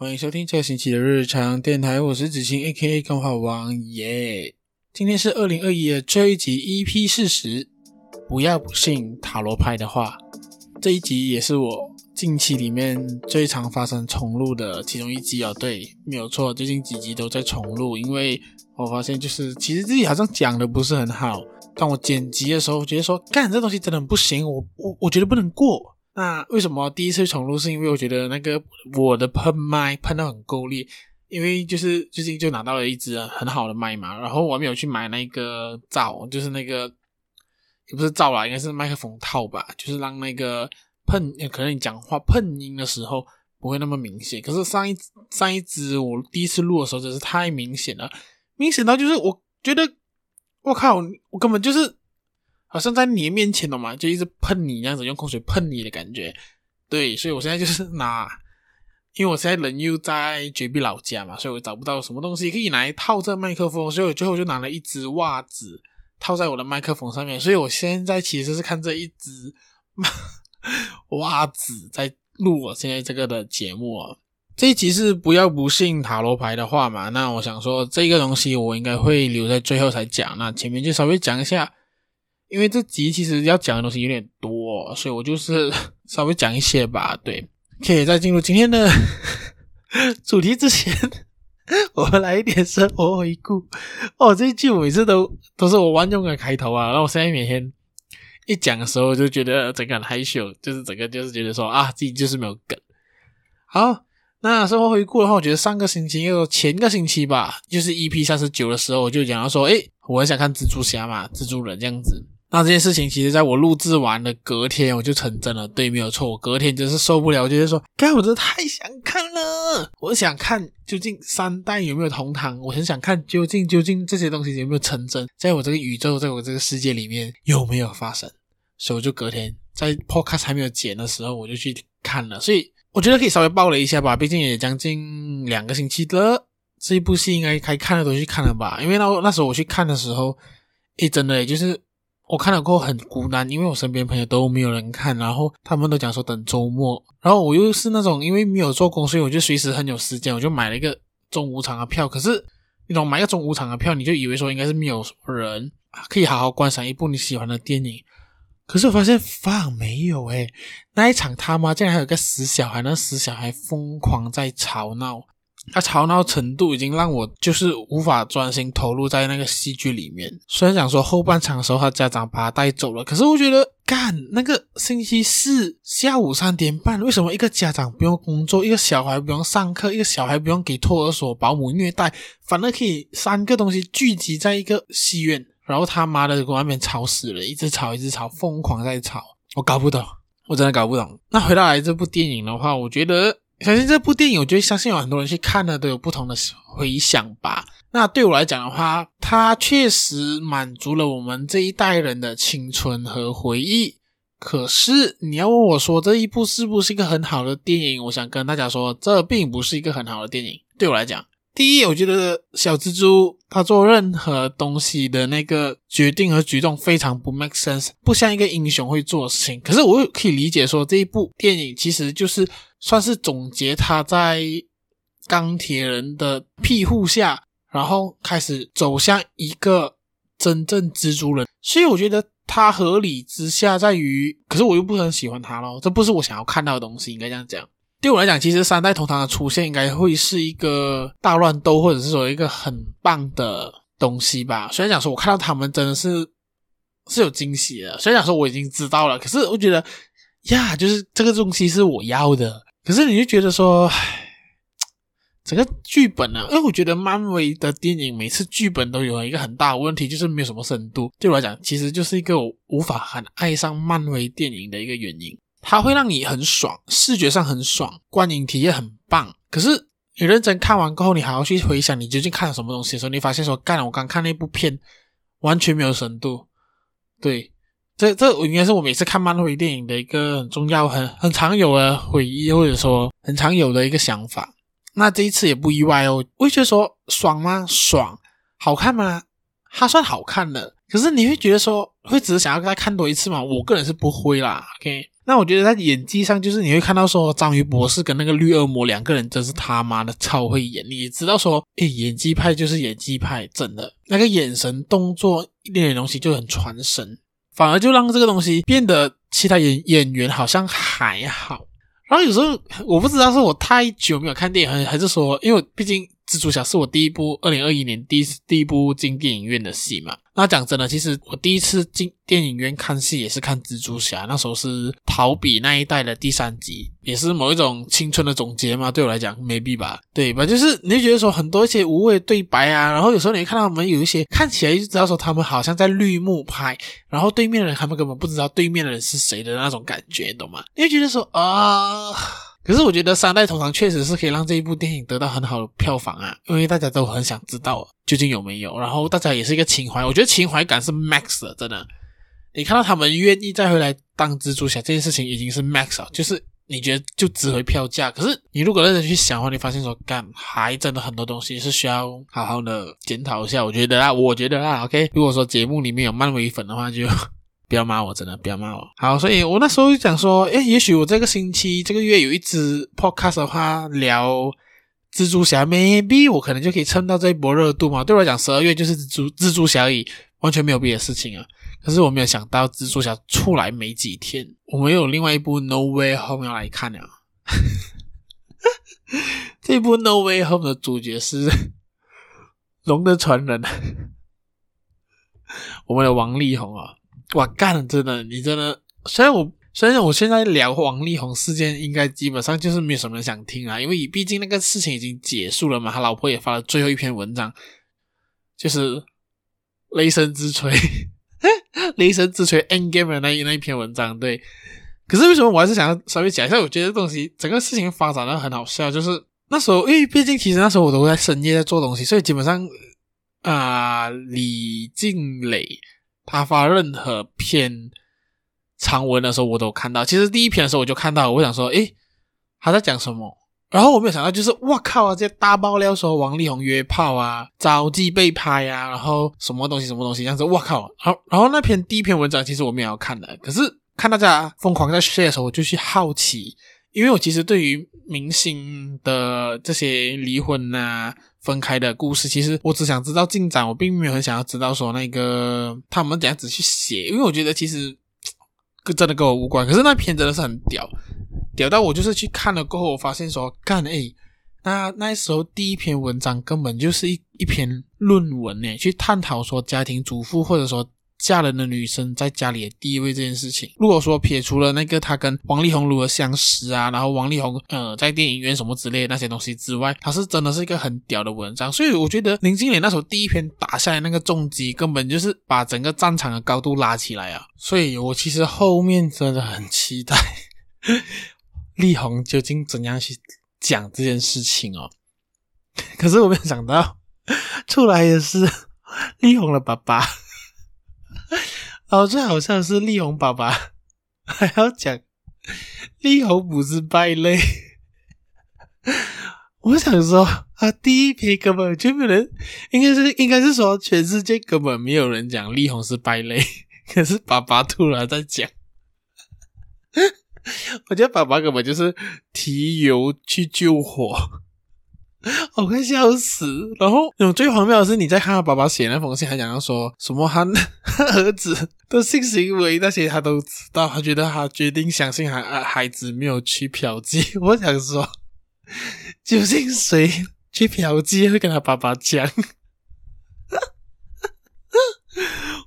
欢迎收听这个星期的日常电台，我是子晴 A.K.A 动画王耶。今天是二零二一的最后一集 EP 四十，不要不信塔罗牌的话，这一集也是我近期里面最常发生重录的其中一集哦。对，没有错，最近几集都在重录，因为我发现就是其实自己好像讲的不是很好，当我剪辑的时候，觉得说干这东西真的很不行，我我我觉得不能过。那为什么第一次重录？是因为我觉得那个我的喷麦喷的很够力，因为就是最近就拿到了一支很好的麦嘛，然后我没有去买那个罩，就是那个也不是罩啦，应该是麦克风套吧，就是让那个喷，可能你讲话喷音的时候不会那么明显。可是上一上一支我第一次录的时候真是太明显了，明显到就是我觉得我靠，我根本就是。好像在你面前了嘛，就一直喷你这样子，用口水喷你的感觉。对，所以我现在就是拿，因为我现在人又在绝壁老家嘛，所以我找不到什么东西可以拿来套这麦克风，所以我最后就拿了一只袜子套在我的麦克风上面。所以我现在其实是看这一只 袜子在录我现在这个的节目啊。这一集是不要不信塔罗牌的话嘛，那我想说这个东西我应该会留在最后才讲，那前面就稍微讲一下。因为这集其实要讲的东西有点多，所以我就是 稍微讲一些吧。对，可以在进入今天的 主题之前，我们来一点生活回顾。哦，这一句我每次都都是我万用的开头啊，然后我现在每天一讲的时候就觉得整个很害羞，就是整个就是觉得说啊，自己就是没有梗。好，那生活回顾的话，我觉得上个星期，又前个星期吧，就是 EP 三十九的时候，我就讲到说，诶，我很想看蜘蛛侠嘛，蜘蛛人这样子。那这件事情，其实在我录制完的隔天，我就成真了。对，没有错，我隔天真是受不了，我觉得说，该，我真的太想看了。我想看究竟三代有没有同堂，我很想看究竟究竟这些东西有没有成真，在我这个宇宙，在我这个世界里面有没有发生。所以我就隔天在 Podcast 还没有剪的时候，我就去看了。所以我觉得可以稍微爆雷一下吧，毕竟也将近两个星期了，这一部戏应该该看的都去看了吧。因为那那时候我去看的时候，诶，真的，就是。我看了过后很孤单，因为我身边朋友都没有人看，然后他们都讲说等周末，然后我又是那种因为没有做工，所以我就随时很有时间，我就买了一个中午场的票。可是你懂买一个中午场的票，你就以为说应该是没有人可以好好观赏一部你喜欢的电影，可是我发现放没有诶，那一场他妈竟然还有个死小孩，那死小孩疯狂在吵闹。他吵闹程度已经让我就是无法专心投入在那个戏剧里面。虽然讲说后半场的时候他家长把他带走了，可是我觉得干那个星期四下午三点半，为什么一个家长不用工作，一个小孩不用上课，一个小孩不用给托儿所保姆虐待，反而可以三个东西聚集在一个戏院，然后他妈的跟外面吵死了，一直吵一直吵，疯狂在吵，我搞不懂，我真的搞不懂。那回到来这部电影的话，我觉得。相信这部电影，我觉得相信有很多人去看了都有不同的回想吧。那对我来讲的话，它确实满足了我们这一代人的青春和回忆。可是你要问我说这一部是不是一个很好的电影？我想跟大家说，这并不是一个很好的电影。对我来讲，第一，我觉得小蜘蛛他做任何东西的那个决定和举动非常不 make sense，不像一个英雄会做的事情。可是我又可以理解说，这一部电影其实就是。算是总结他在钢铁人的庇护下，然后开始走向一个真正蜘蛛人。所以我觉得他合理之下在于，可是我又不是很喜欢他咯，这不是我想要看到的东西。应该这样讲，对我来讲，其实三代同堂的出现应该会是一个大乱斗，或者是说一个很棒的东西吧。虽然讲说我看到他们真的是是有惊喜的，虽然讲说我已经知道了，可是我觉得呀，就是这个东西是我要的。可是你就觉得说，唉，整个剧本呢、因为我觉得漫威的电影每次剧本都有一个很大的问题，就是没有什么深度。对我来讲，其实就是一个我无法很爱上漫威电影的一个原因。它会让你很爽，视觉上很爽，观影体验很棒。可是你认真看完过后，你还要去回想你究竟看了什么东西的时候，你发现说，干了，我刚看那部片完全没有深度。对。这这应该是我每次看漫威电影的一个很重要、很很常有的回忆，或者说很常有的一个想法。那这一次也不意外哦。我会觉得说爽吗？爽，好看吗？它算好看的。可是你会觉得说会只是想要再看多一次吗？我个人是不会啦。OK，那我觉得在演技上，就是你会看到说章鱼博士跟那个绿恶魔两个人真是他妈的超会演，你知道说，诶，演技派就是演技派，真的那个眼神、动作一点点东西就很传神，反而就让这个东西变得其他演演员好像还好。然后有时候我不知道是我太久没有看电影，还是说，因为毕竟。蜘蛛侠是我第一部二零二一年第一次第一部进电影院的戏嘛。那讲真的，其实我第一次进电影院看戏也是看蜘蛛侠，那时候是逃避那一代的第三集，也是某一种青春的总结嘛。对我来讲，maybe 吧，对吧？就是你会觉得说很多一些无谓对白啊，然后有时候你会看到他们有一些看起来就知道说他们好像在绿幕拍，然后对面的人他们根本不知道对面的人是谁的那种感觉，懂吗？你会觉得说啊。可是我觉得三代同堂确实是可以让这一部电影得到很好的票房啊，因为大家都很想知道究竟有没有，然后大家也是一个情怀，我觉得情怀感是 max 的，真的。你看到他们愿意再回来当蜘蛛侠这件事情已经是 max 了，就是你觉得就值回票价。可是你如果认真去想的话，你发现说干还真的很多东西是需要好好的检讨一下。我觉得啊，我觉得啊，OK，如果说节目里面有漫威粉的话就。不要骂我，真的不要骂我。好，所以我那时候就讲说，诶，也许我这个星期、这个月有一支 podcast 的话，聊蜘蛛侠，maybe 我可能就可以蹭到这一波热度嘛。对我来讲，十二月就是蜘蛛蜘蛛侠而已，完全没有别的事情啊。可是我没有想到，蜘蛛侠出来没几天，我们有另外一部 No Way Home 要来看了。这部 No Way Home 的主角是龙的传人，我们的王力宏啊。哇，干了！真的，你真的，虽然我虽然我现在聊王力宏事件，应该基本上就是没有什么人想听啊，因为毕竟那个事情已经结束了嘛。他老婆也发了最后一篇文章，就是雷神之锤，雷神之锤 Endgame 的那一那一篇文章。对，可是为什么我还是想要稍微讲一下？我觉得东西整个事情发展的很好笑，就是那时候，因为毕竟其实那时候我都在深夜在做东西，所以基本上啊、李静蕾。他发任何篇长文的时候，我都看到。其实第一篇的时候我就看到，我想说，诶，他在讲什么？然后我没有想到，就是哇靠啊！这些大爆料说王力宏约炮啊，招妓被拍啊，然后什么东西什么东西，这样子，哇靠！然后然后那篇第一篇文章其实我没有要看的，可是看大家疯狂在 share 的时候，我就去好奇，因为我其实对于明星的这些离婚啊。分开的故事，其实我只想知道进展，我并没有很想要知道说那个他们怎样子去写，因为我觉得其实跟真的跟我无关。可是那篇真的是很屌，屌到我就是去看了过后，我发现说，干诶，那那时候第一篇文章根本就是一一篇论文呢，去探讨说家庭主妇或者说。嫁人的女生在家里的地位这件事情，如果说撇除了那个她跟王力宏如何相识啊，然后王力宏呃在电影院什么之类的那些东西之外，他是真的是一个很屌的文章。所以我觉得林静蕾那时候第一篇打下来那个重击，根本就是把整个战场的高度拉起来啊。所以我其实后面真的很期待力宏究竟怎样去讲这件事情哦。可是我没有想到出来也是力宏的爸爸。哦，最好笑的是力宏爸爸还要讲力宏不是败类。我想说，啊，第一篇根本就没有人，应该是应该是说全世界根本没有人讲力宏是败类，可是爸爸突然在讲，我觉得爸爸根本就是提油去救火。我快笑死！然后，那种最荒谬的是，你在看他爸爸写那封信，还讲到说什么他儿子的性行为那些他都知道，他觉得他决定相信孩孩子没有去嫖妓。我想说，究竟谁去嫖妓会跟他爸爸讲？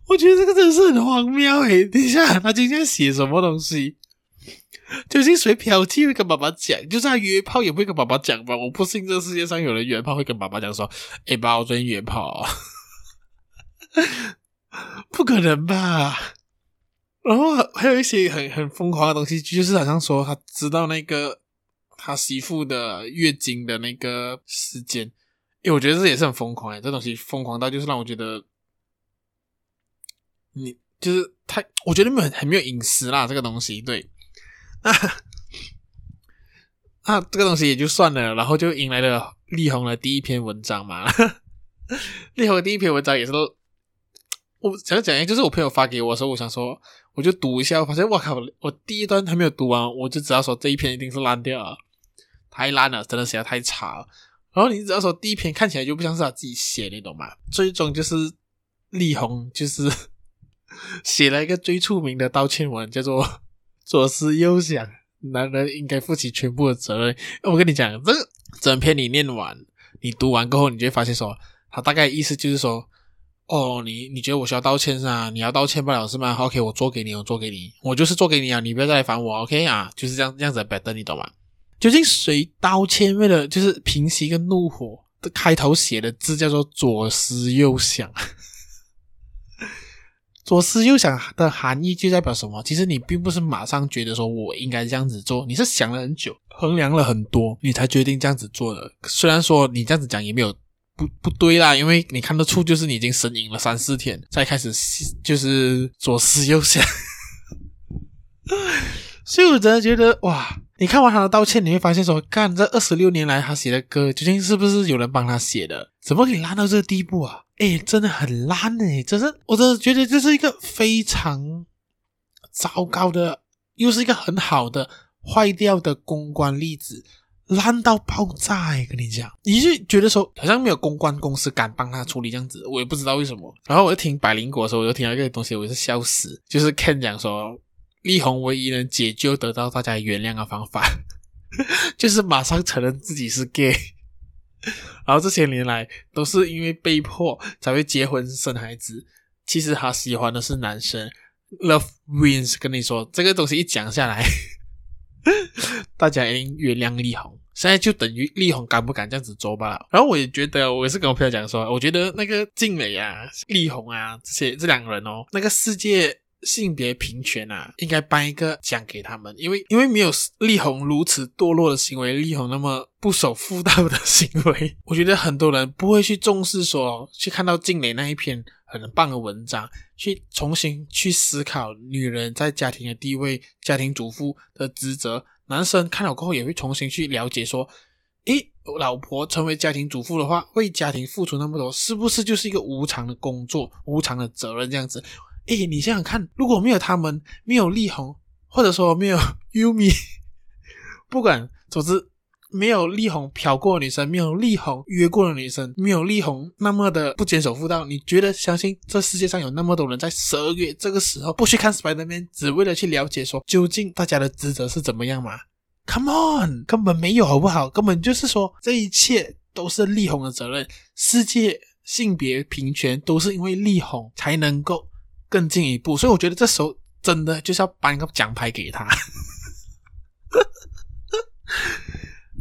我觉得这个真的是很荒谬诶！等一下，他今天写什么东西？究竟谁嫖妓会跟爸爸讲？就算他约炮也不会跟爸爸讲吧？我不信这个世界上有人约炮会跟爸爸讲说：“哎、欸，爸，我昨天约炮。”不可能吧？然后还有一些很很疯狂的东西，就是好像说他知道那个他媳妇的月经的那个时间。因为我觉得这也是很疯狂诶，这东西疯狂到就是让我觉得你就是太，我觉得没有很没有隐私啦，这个东西对。那 那这个东西也就算了，然后就迎来了力宏的第一篇文章嘛。力宏的第一篇文章也是，我想要讲一下，就是我朋友发给我的时候，我想说，我就读一下，我发现我靠，我第一段还没有读完，我就知道说这一篇一定是烂掉了，太烂了，真的写得太差了。然后你只要说第一篇看起来就不像是他自己写的，你懂吗？最终就是力宏就是 写了一个最出名的道歉文，叫做“左思右想，男人应该负起全部的责任”。我跟你讲，这个整篇你念完，你读完过后，你就会发现说，他大概意思就是说，哦，你你觉得我需要道歉是吧？你要道歉不了是吗？OK，我做给你，我做给你，我就是做给你啊，你不要再来烦我，OK 啊，就是这样这样子的 better，你懂吗？究竟谁道歉？为了就是平息一个怒火的开头写的字叫做“左思右想”。左思右想的含义就代表什么？其实你并不是马上觉得说我应该这样子做，你是想了很久，衡量了很多，你才决定这样子做的。虽然说你这样子讲也没有不不对啦，因为你看得出就是你已经神隐了三四天，再开始就是左思右想。所以我真的觉得哇！你看完他的道歉，你会发现说，干这二十六年来他写的歌，究竟是不是有人帮他写的？怎么可以烂到这个地步啊？诶，真的很烂诶，真是，我真的觉得这是一个非常糟糕的，又是一个很好的坏掉的公关例子，烂到爆炸诶，跟你讲，你就觉得说好像没有公关公司敢帮他处理这样子，我也不知道为什么。然后我就听百灵果的时候，我就听到一个东西，我也是笑死，就是 Ken 讲说。力宏唯一能解救得到大家原谅的方法，就是马上承认自己是 gay。然后这些年来都是因为被迫才会结婚生孩子。其实他喜欢的是男生，Love wins。跟你说这个东西一讲下来，大家已经原谅力宏。现在就等于力宏敢不敢这样子做罢了。然后我也觉得，我也是跟我朋友讲说，我觉得那个静蕾啊、力宏啊这些这两个人哦，那个世界。性别平权啊，应该颁一个奖给他们，因为因为没有力宏如此堕落的行为，力宏那么不守妇道的行为，我觉得很多人不会去重视说，去看到静蕾那一篇很棒的文章，去重新去思考女人在家庭的地位、家庭主妇的职责。男生看了过后也会重新去了解说，诶，老婆成为家庭主妇的话，为家庭付出那么多，是不是就是一个无偿的工作、无偿的责任这样子？诶，你想想看，如果没有他们，没有力宏，或者说没有 Yumi，不管，总之没有力宏嫖过的女生，没有力宏约过的女生，没有力宏那么的不坚守妇道，你觉得相信这世界上有那么多人在十二月这个时候不去看 Spider-Man，只为了去了解说究竟大家的职责是怎么样吗？Come on，根本没有好不好？根本就是说这一切都是力宏的责任，世界性别平权都是因为力宏才能够。更进一步，所以我觉得这时候真的就是要颁一个奖牌给他。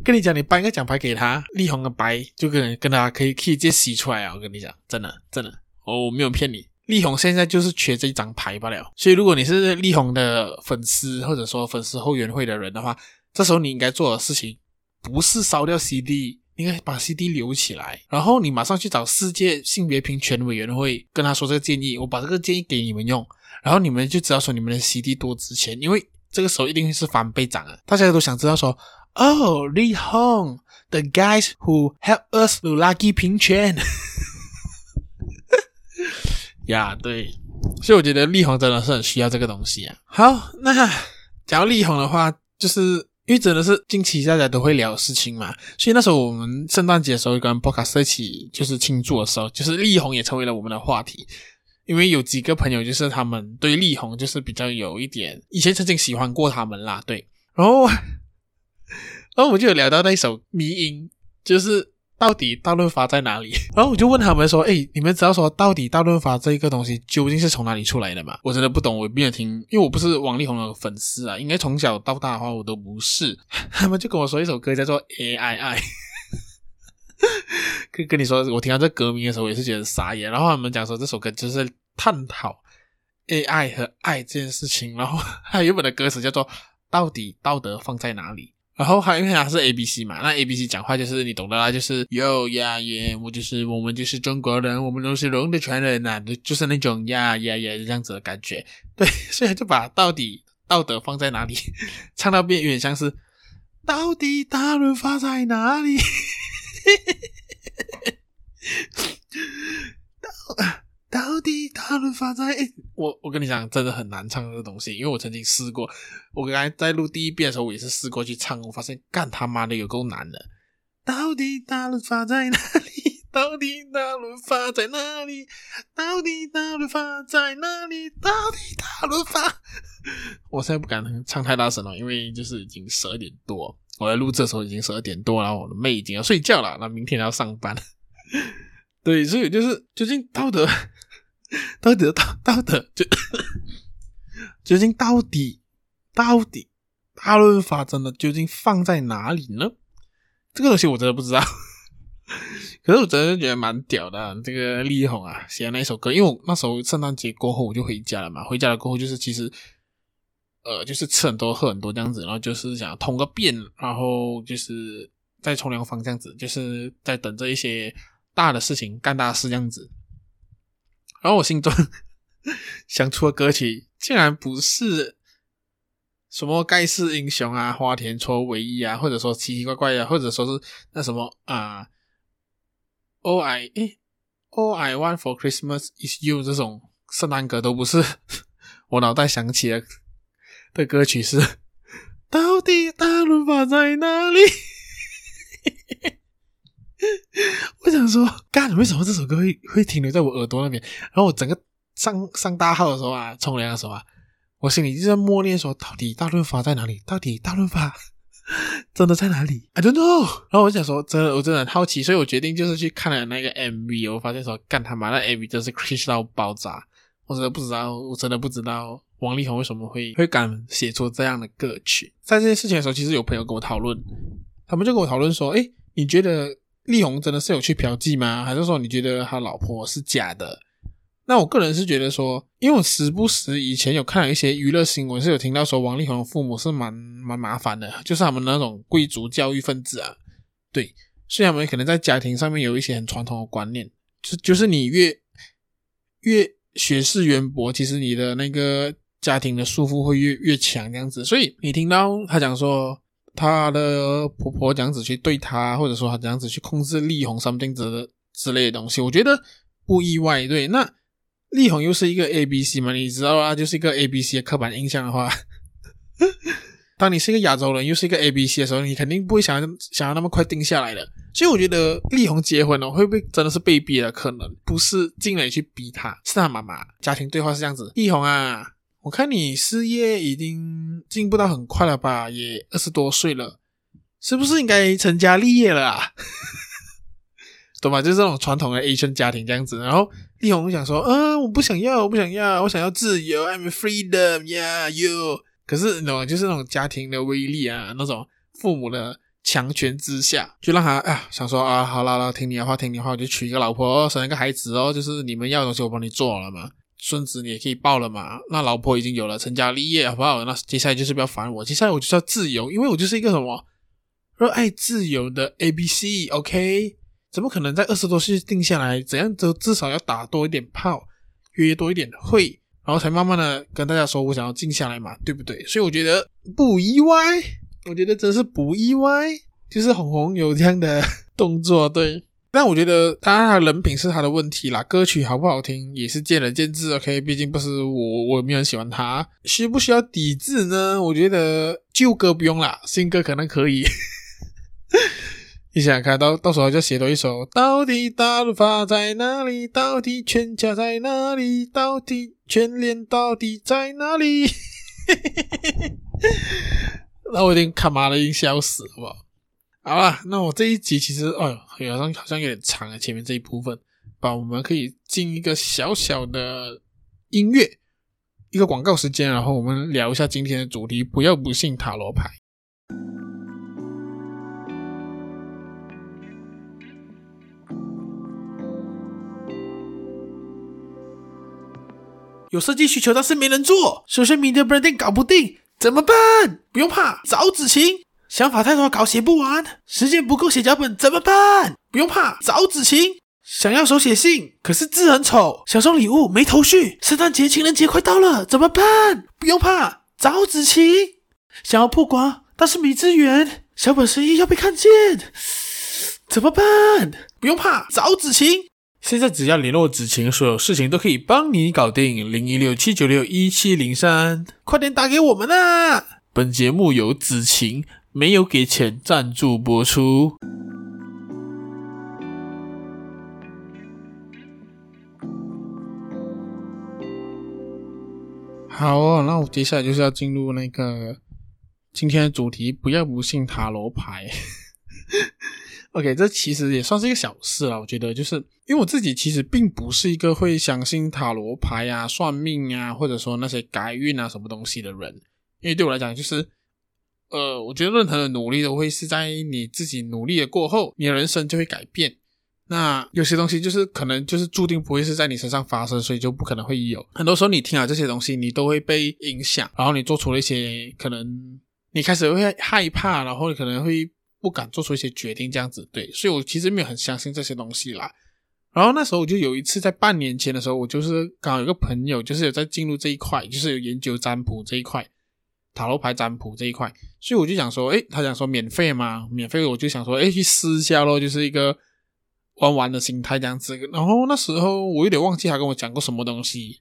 跟你讲，你颁一个奖牌给他，力宏的白就跟跟他可以可以直接洗出来啊！我跟你讲，真的真的，哦，我没有骗你，力宏现在就是缺这一张牌罢了。所以如果你是力宏的粉丝，或者说粉丝后援会的人的话，这时候你应该做的事情不是烧掉 CD。应该把 CD 留起来，然后你马上去找世界性别平权委员会，跟他说这个建议，我把这个建议给你们用，然后你们就知道说你们的 CD 多值钱，因为这个时候一定是翻倍涨啊！大家都想知道说，哦，力宏，the guys who help us to lucky 平权，呀，对，所以我觉得力宏真的是很需要这个东西啊。好，那讲到力宏的话，就是。因为真的是近期大家都会聊的事情嘛，所以那时候我们圣诞节的时候跟 Podcast 一起就是庆祝的时候，就是力宏也成为了我们的话题。因为有几个朋友就是他们对力宏就是比较有一点，以前曾经喜欢过他们啦，对。然后，然后我们就有聊到那一首迷音，就是。到底大润发在哪里？然后我就问他们说：“哎，你们知道说到底大润发这个东西究竟是从哪里出来的吗？”我真的不懂，我没有听，因为我不是王力宏的粉丝啊，应该从小到大的话我都不是。他们就跟我说一首歌叫做《A I I》，跟跟你说，我听到这歌名的时候，也是觉得傻眼。然后他们讲说这首歌就是探讨 A I 和爱这件事情，然后还有原本的歌词叫做“到底道德放在哪里”。然后还因为他是 A B C 嘛，那 A B C 讲话就是你懂的啦，就是 Yo yeah yeah，我就是我们就是中国人，我们都是龙的传人呐，就是那种呀呀呀这样子的感觉。对，所以就把到底道德放在哪里，唱到变有点像是到底大润发在哪里？到 到底大润发在？我我跟你讲，真的很难唱这个东西，因为我曾经试过。我刚才在录第一遍的时候，我也是试过去唱，我发现干他妈的有够难的。到底大润发在哪里？到底大润发在哪里？到底大润发在哪里？到底大润发？我现在不敢唱太大声了，因为就是已经十二点多。我在录这时候已经十二点多，然后我的妹已经要睡觉了，那明天要上班。对，所以就是究竟道德，到底到到底就 究竟到底到底大润发真的究竟放在哪里呢？这个东西我真的不知道。可是我真的觉得蛮屌的，这个力宏啊写的那一首歌，因为我那时候圣诞节过后我就回家了嘛，回家了过后就是其实呃就是吃很多喝很多这样子，然后就是想通个便，然后就是在冲凉房这样子，就是在等着一些。大的事情干大事这样子，然后我心中 想出的歌曲竟然不是什么盖世英雄啊、花田错唯一啊，或者说奇奇怪怪的，或者说是那什么啊，All I 诶，All I Want for Christmas is You 这种圣诞歌都不是，我脑袋想起的的歌曲是到底大润发在哪里？我想说，干，为什么这首歌会会停留在我耳朵那边？然后我整个上上大号的时候啊，冲凉的时候啊，我心里就在默念说：到底大润发在哪里？到底大润发 真的在哪里？I don't know。然后我想说，真的，我真的很好奇，所以我决定就是去看了那个 MV。我发现说，干他妈，那 MV 真是 cringe 到爆炸！我真的不知道，我真的不知道王力宏为什么会会敢写出这样的歌曲。在这件事情的时候，其实有朋友跟我讨论，他们就跟我讨论说：诶，你觉得？力宏真的是有去嫖妓吗？还是说你觉得他老婆是假的？那我个人是觉得说，因为我时不时以前有看了一些娱乐新闻，是有听到说王力宏的父母是蛮蛮麻烦的，就是他们那种贵族教育分子啊，对，所以他们可能在家庭上面有一些很传统的观念，就就是你越越学识渊博，其实你的那个家庭的束缚会越越强这样子。所以你听到他讲说。她的婆婆这样子去对她，或者说她这样子去控制力宏 something 之类的东西，我觉得不意外。对，那力宏又是一个 A B C 嘛，你知道啊，就是一个 A B C 的刻板印象的话，当你是一个亚洲人，又是一个 A B C 的时候，你肯定不会想要想要那么快定下来的。所以我觉得力宏结婚了，会不会真的是被逼的？可能不是静蕾去逼他，是他妈妈。家庭对话是这样子：力宏啊。我看你事业已经进步到很快了吧，也二十多岁了，是不是应该成家立业了啊？懂吗？就是这种传统的 Asian 家庭这样子。然后力宏想说，嗯，我不想要，我不想要，我想要自由，I'm freedom，yeah，you。可是你懂吗？就是那种家庭的威力啊，那种父母的强权之下，就让他啊想说啊，好啦啦，听你的话，听你的话，我就娶一个老婆，生一个孩子哦，就是你们要的东西我帮你做了嘛。孙子你也可以抱了嘛？那老婆已经有了，成家立业好不好？那接下来就是不要烦我，接下来我就是要自由，因为我就是一个什么热爱自由的 A B C，OK？怎么可能在二十多岁定下来？怎样都至少要打多一点炮，约多一点会，然后才慢慢的跟大家说我想要静下来嘛，对不对？所以我觉得不意外，我觉得真是不意外，就是红红有这样的动作，对。但我觉得，当然他人品是他的问题啦。歌曲好不好听也是见仁见智，OK？毕竟不是我，我也没有很喜欢他。需不需要抵制呢？我觉得旧歌不用啦，新歌可能可以。你想想看到到时候就写多一首，到底大润发在哪里？到底全家在哪里？到底全联到底在哪里？那我一定看麻了，已经笑死，好不好？了，那我这一集其实，哎呦，好像好像有点长啊。前面这一部分，把我们可以进一个小小的音乐，一个广告时间，然后我们聊一下今天的主题：不要不信塔罗牌。有设计需求，但是没人做，social media branding 搞不定，怎么办？不用怕，找子晴。想法太多，稿写不完，时间不够写脚本怎么办？不用怕，找子晴。想要手写信，可是字很丑，想送礼物没头绪。圣诞节、情人节快到了，怎么办？不用怕，找子晴。想要曝光，但是没资源，小本生意要被看见，怎么办？不用怕，找子晴。现在只要联络子晴，所有事情都可以帮你搞定。零一六七九六一七零三，快点打给我们啊！本节目由子晴没有给钱赞助播出。好哦，那我接下来就是要进入那个今天的主题，不要不信塔罗牌。OK，这其实也算是一个小事啦。我觉得就是因为我自己其实并不是一个会相信塔罗牌啊、算命啊，或者说那些改运啊什么东西的人。因为对我来讲，就是呃，我觉得任何的努力都会是在你自己努力了过后，你的人生就会改变。那有些东西就是可能就是注定不会是在你身上发生，所以就不可能会有。很多时候你听了这些东西，你都会被影响，然后你做出了一些可能你开始会害怕，然后你可能会。不敢做出一些决定，这样子对，所以我其实没有很相信这些东西啦。然后那时候我就有一次在半年前的时候，我就是刚好有个朋友，就是有在进入这一块，就是有研究占卜这一块，塔罗牌占卜这一块，所以我就想说，诶，他想说免费嘛，免费我就想说，诶，去试一下咯，就是一个玩玩的心态这样子。然后那时候我有点忘记他跟我讲过什么东西，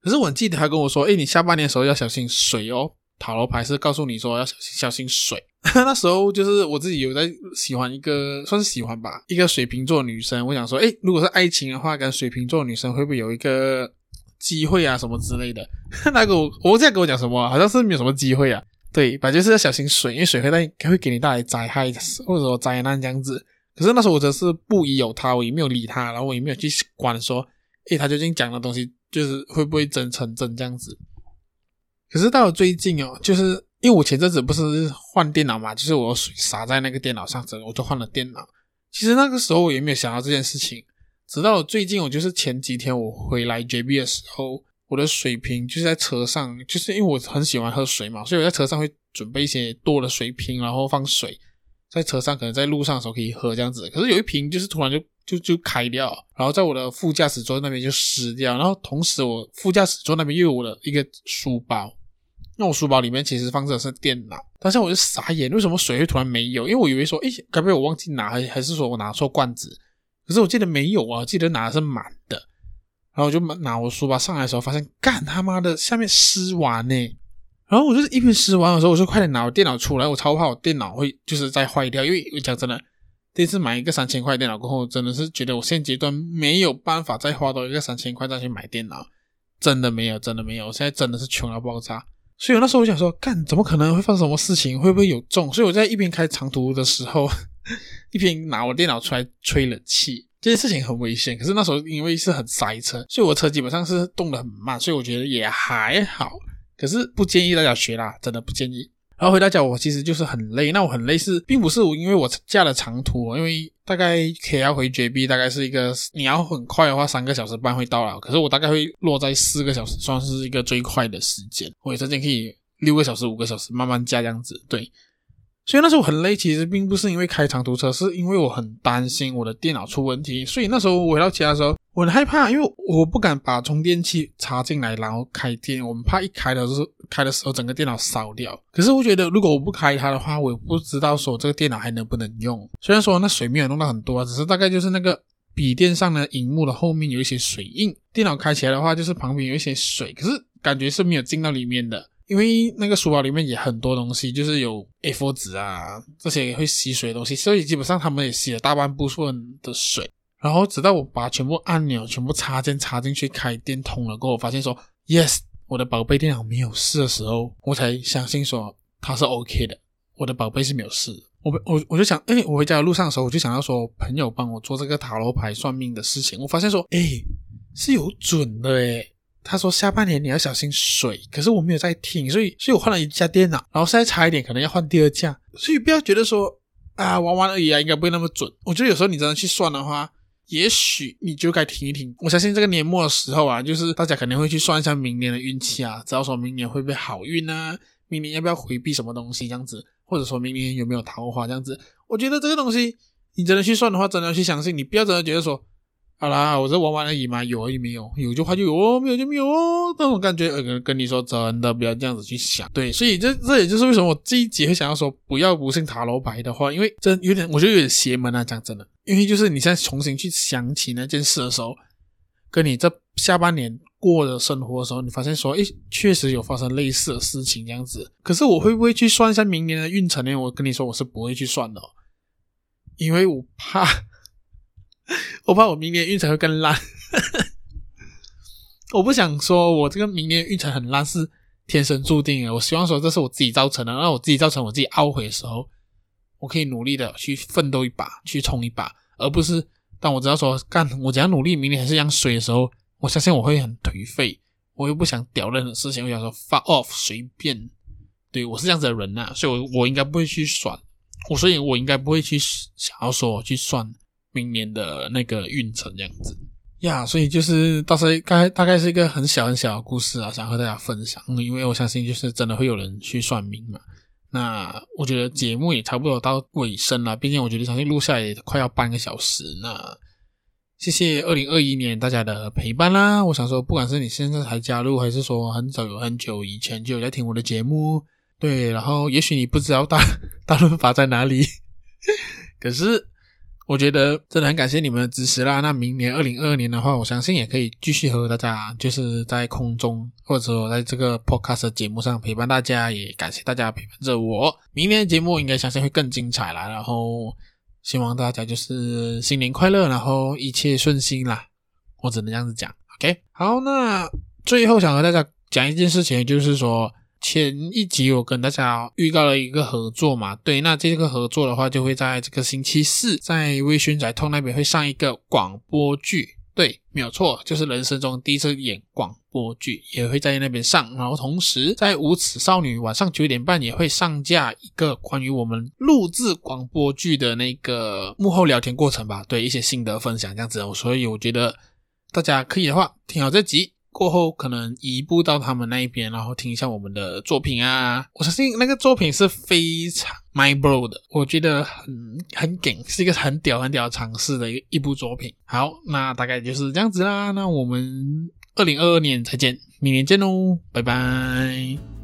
可是我记得他跟我说，诶，你下半年的时候要小心水哦。塔罗牌是告诉你说要小心小心水。那时候就是我自己有在喜欢一个，算是喜欢吧，一个水瓶座女生。我想说，诶，如果是爱情的话，跟水瓶座女生会不会有一个机会啊，什么之类的？那个我我这样跟我讲什么？好像是没有什么机会啊。对，反正就是要小心水，因为水会带会给你带来灾害或者说灾难这样子。可是那时候我则是不疑有他，我也没有理他，然后我也没有去管说，诶，他究竟讲的东西就是会不会真成真这样子。可是到了最近哦，就是因为我前阵子不是换电脑嘛，就是我水洒在那个电脑上，之后我就换了电脑。其实那个时候我也没有想到这件事情，直到最近，我就是前几天我回来 JB 的时候，我的水瓶就是在车上，就是因为我很喜欢喝水嘛，所以我在车上会准备一些多的水瓶，然后放水在车上，可能在路上的时候可以喝这样子。可是有一瓶就是突然就就就开掉，然后在我的副驾驶座那边就湿掉，然后同时我副驾驶座那边又有我的一个书包。那我书包里面其实放着是电脑，当时我就傻眼，为什么水会突然没有？因为我以为说，诶，该不会我忘记拿，还还是说我拿错罐子？可是我记得没有啊，记得拿的是满的。然后我就拿我书包上来的时候，发现干他妈的下面湿完呢。然后我就是一边湿完的时候，我就快点拿我电脑出来，我超怕我电脑会就是再坏掉。因为我讲真的，第一次买一个三千块电脑过后，真的是觉得我现阶段没有办法再花多一个三千块再去买电脑，真的没有，真的没有，我现在真的是穷到爆炸。所以那时候我想说，干怎么可能会发生什么事情？会不会有中？所以我在一边开长途的时候，一边拿我电脑出来吹冷气。这件事情很危险。可是那时候因为是很塞车，所以我车基本上是动得很慢，所以我觉得也还好。可是不建议大家学啦，真的不建议。然后回到家，我其实就是很累。那我很累是，并不是我因为我驾了长途，因为大概 K 要回绝壁大概是一个，你要很快的话，三个小时半会到了。可是我大概会落在四个小时，算是一个最快的时间。我有曾经可以六个小时、五个小时慢慢驾这样子。对，所以那时候我很累，其实并不是因为开长途车，是因为我很担心我的电脑出问题。所以那时候我回到家的时候。我很害怕，因为我不敢把充电器插进来，然后开电。我们怕一开的时候，开的时候整个电脑烧掉。可是我觉得，如果我不开它的话，我也不知道说这个电脑还能不能用。虽然说那水没有弄到很多，只是大概就是那个笔电上的荧幕的后面有一些水印。电脑开起来的话，就是旁边有一些水，可是感觉是没有进到里面的。因为那个书包里面也很多东西，就是有 A4 纸啊这些会吸水的东西，所以基本上他们也吸了大半部分的水。然后直到我把全部按钮、全部插件插进去开电通了过后，我发现说 yes，我的宝贝电脑没有事的时候，我才相信说它是 OK 的，我的宝贝是没有事。我我我就想，哎，我回家的路上的时候，我就想要说朋友帮我做这个塔罗牌算命的事情。我发现说，哎，是有准的诶。他说下半年你要小心水，可是我没有在听，所以所以我换了一架电脑，然后现在差一点可能要换第二架，所以不要觉得说啊玩玩而已啊，应该不会那么准。我觉得有时候你真的去算的话。也许你就该听一听。我相信这个年末的时候啊，就是大家肯定会去算一下明年的运气啊，知道说明年会不会好运啊，明年要不要回避什么东西这样子，或者说明年有没有桃花这样子。我觉得这个东西你真的去算的话，真的要去相信，你不要真的觉得说好啦，我这玩玩而已嘛，有而已没有，有就话就有哦，没有就没有哦，那种感觉，呃，跟你说真的，不要这样子去想。对，所以这这也就是为什么我这一集会想要说不要不信塔罗牌的话，因为真有点，我觉得有点邪门啊，讲真的。因为就是你现在重新去想起那件事的时候，跟你这下半年过的生活的时候，你发现说，诶，确实有发生类似的事情这样子。可是我会不会去算一下明年的运程呢？我跟你说，我是不会去算的，因为我怕。我怕我明年运程会更烂，我不想说我这个明年运程很烂是天生注定的。我希望说这是我自己造成的，让我自己造成我自己懊悔的时候，我可以努力的去奋斗一把，去冲一把，而不是当我知道说干我只要努力，明年还是一样衰的时候，我相信我会很颓废，我又不想屌任何事情，我想说 fuck off 随便，对我是这样子的人呐、啊，所以我我应该不会去算，我所以我应该不会去想要说去算。明年的那个运程这样子呀所以就是到时候大概大概是一个很小很小的故事啊，想和大家分享。因为我相信就是真的会有人去算命嘛。那我觉得节目也差不多到尾声了，毕竟我觉得相信录下来也快要半个小时。那谢谢二零二一年大家的陪伴啦。我想说，不管是你现在才加入，还是说很早有很久以前就有在听我的节目，对，然后也许你不知道大 大润发在哪里，可是。我觉得真的很感谢你们的支持啦。那明年二零二二年的话，我相信也可以继续和大家就是在空中或者说在这个 podcast 节目上陪伴大家，也感谢大家陪伴着我。明年的节目应该相信会更精彩啦。然后希望大家就是新年快乐，然后一切顺心啦。我只能这样子讲。OK，好，那最后想和大家讲一件事情，就是说。前一集我跟大家预告了一个合作嘛，对，那这个合作的话就会在这个星期四在微醺宅通那边会上一个广播剧，对，没有错，就是人生中第一次演广播剧，也会在那边上。然后同时在无耻少女晚上九点半也会上架一个关于我们录制广播剧的那个幕后聊天过程吧，对，一些心得分享这样子，所以我觉得大家可以的话听好这集。过后可能移步到他们那一边，然后听一下我们的作品啊。我相信那个作品是非常 my bro 的，我觉得很很顶，是一个很屌很屌尝试的一一部作品。好，那大概就是这样子啦。那我们二零二二年再见，明年见喽，拜拜。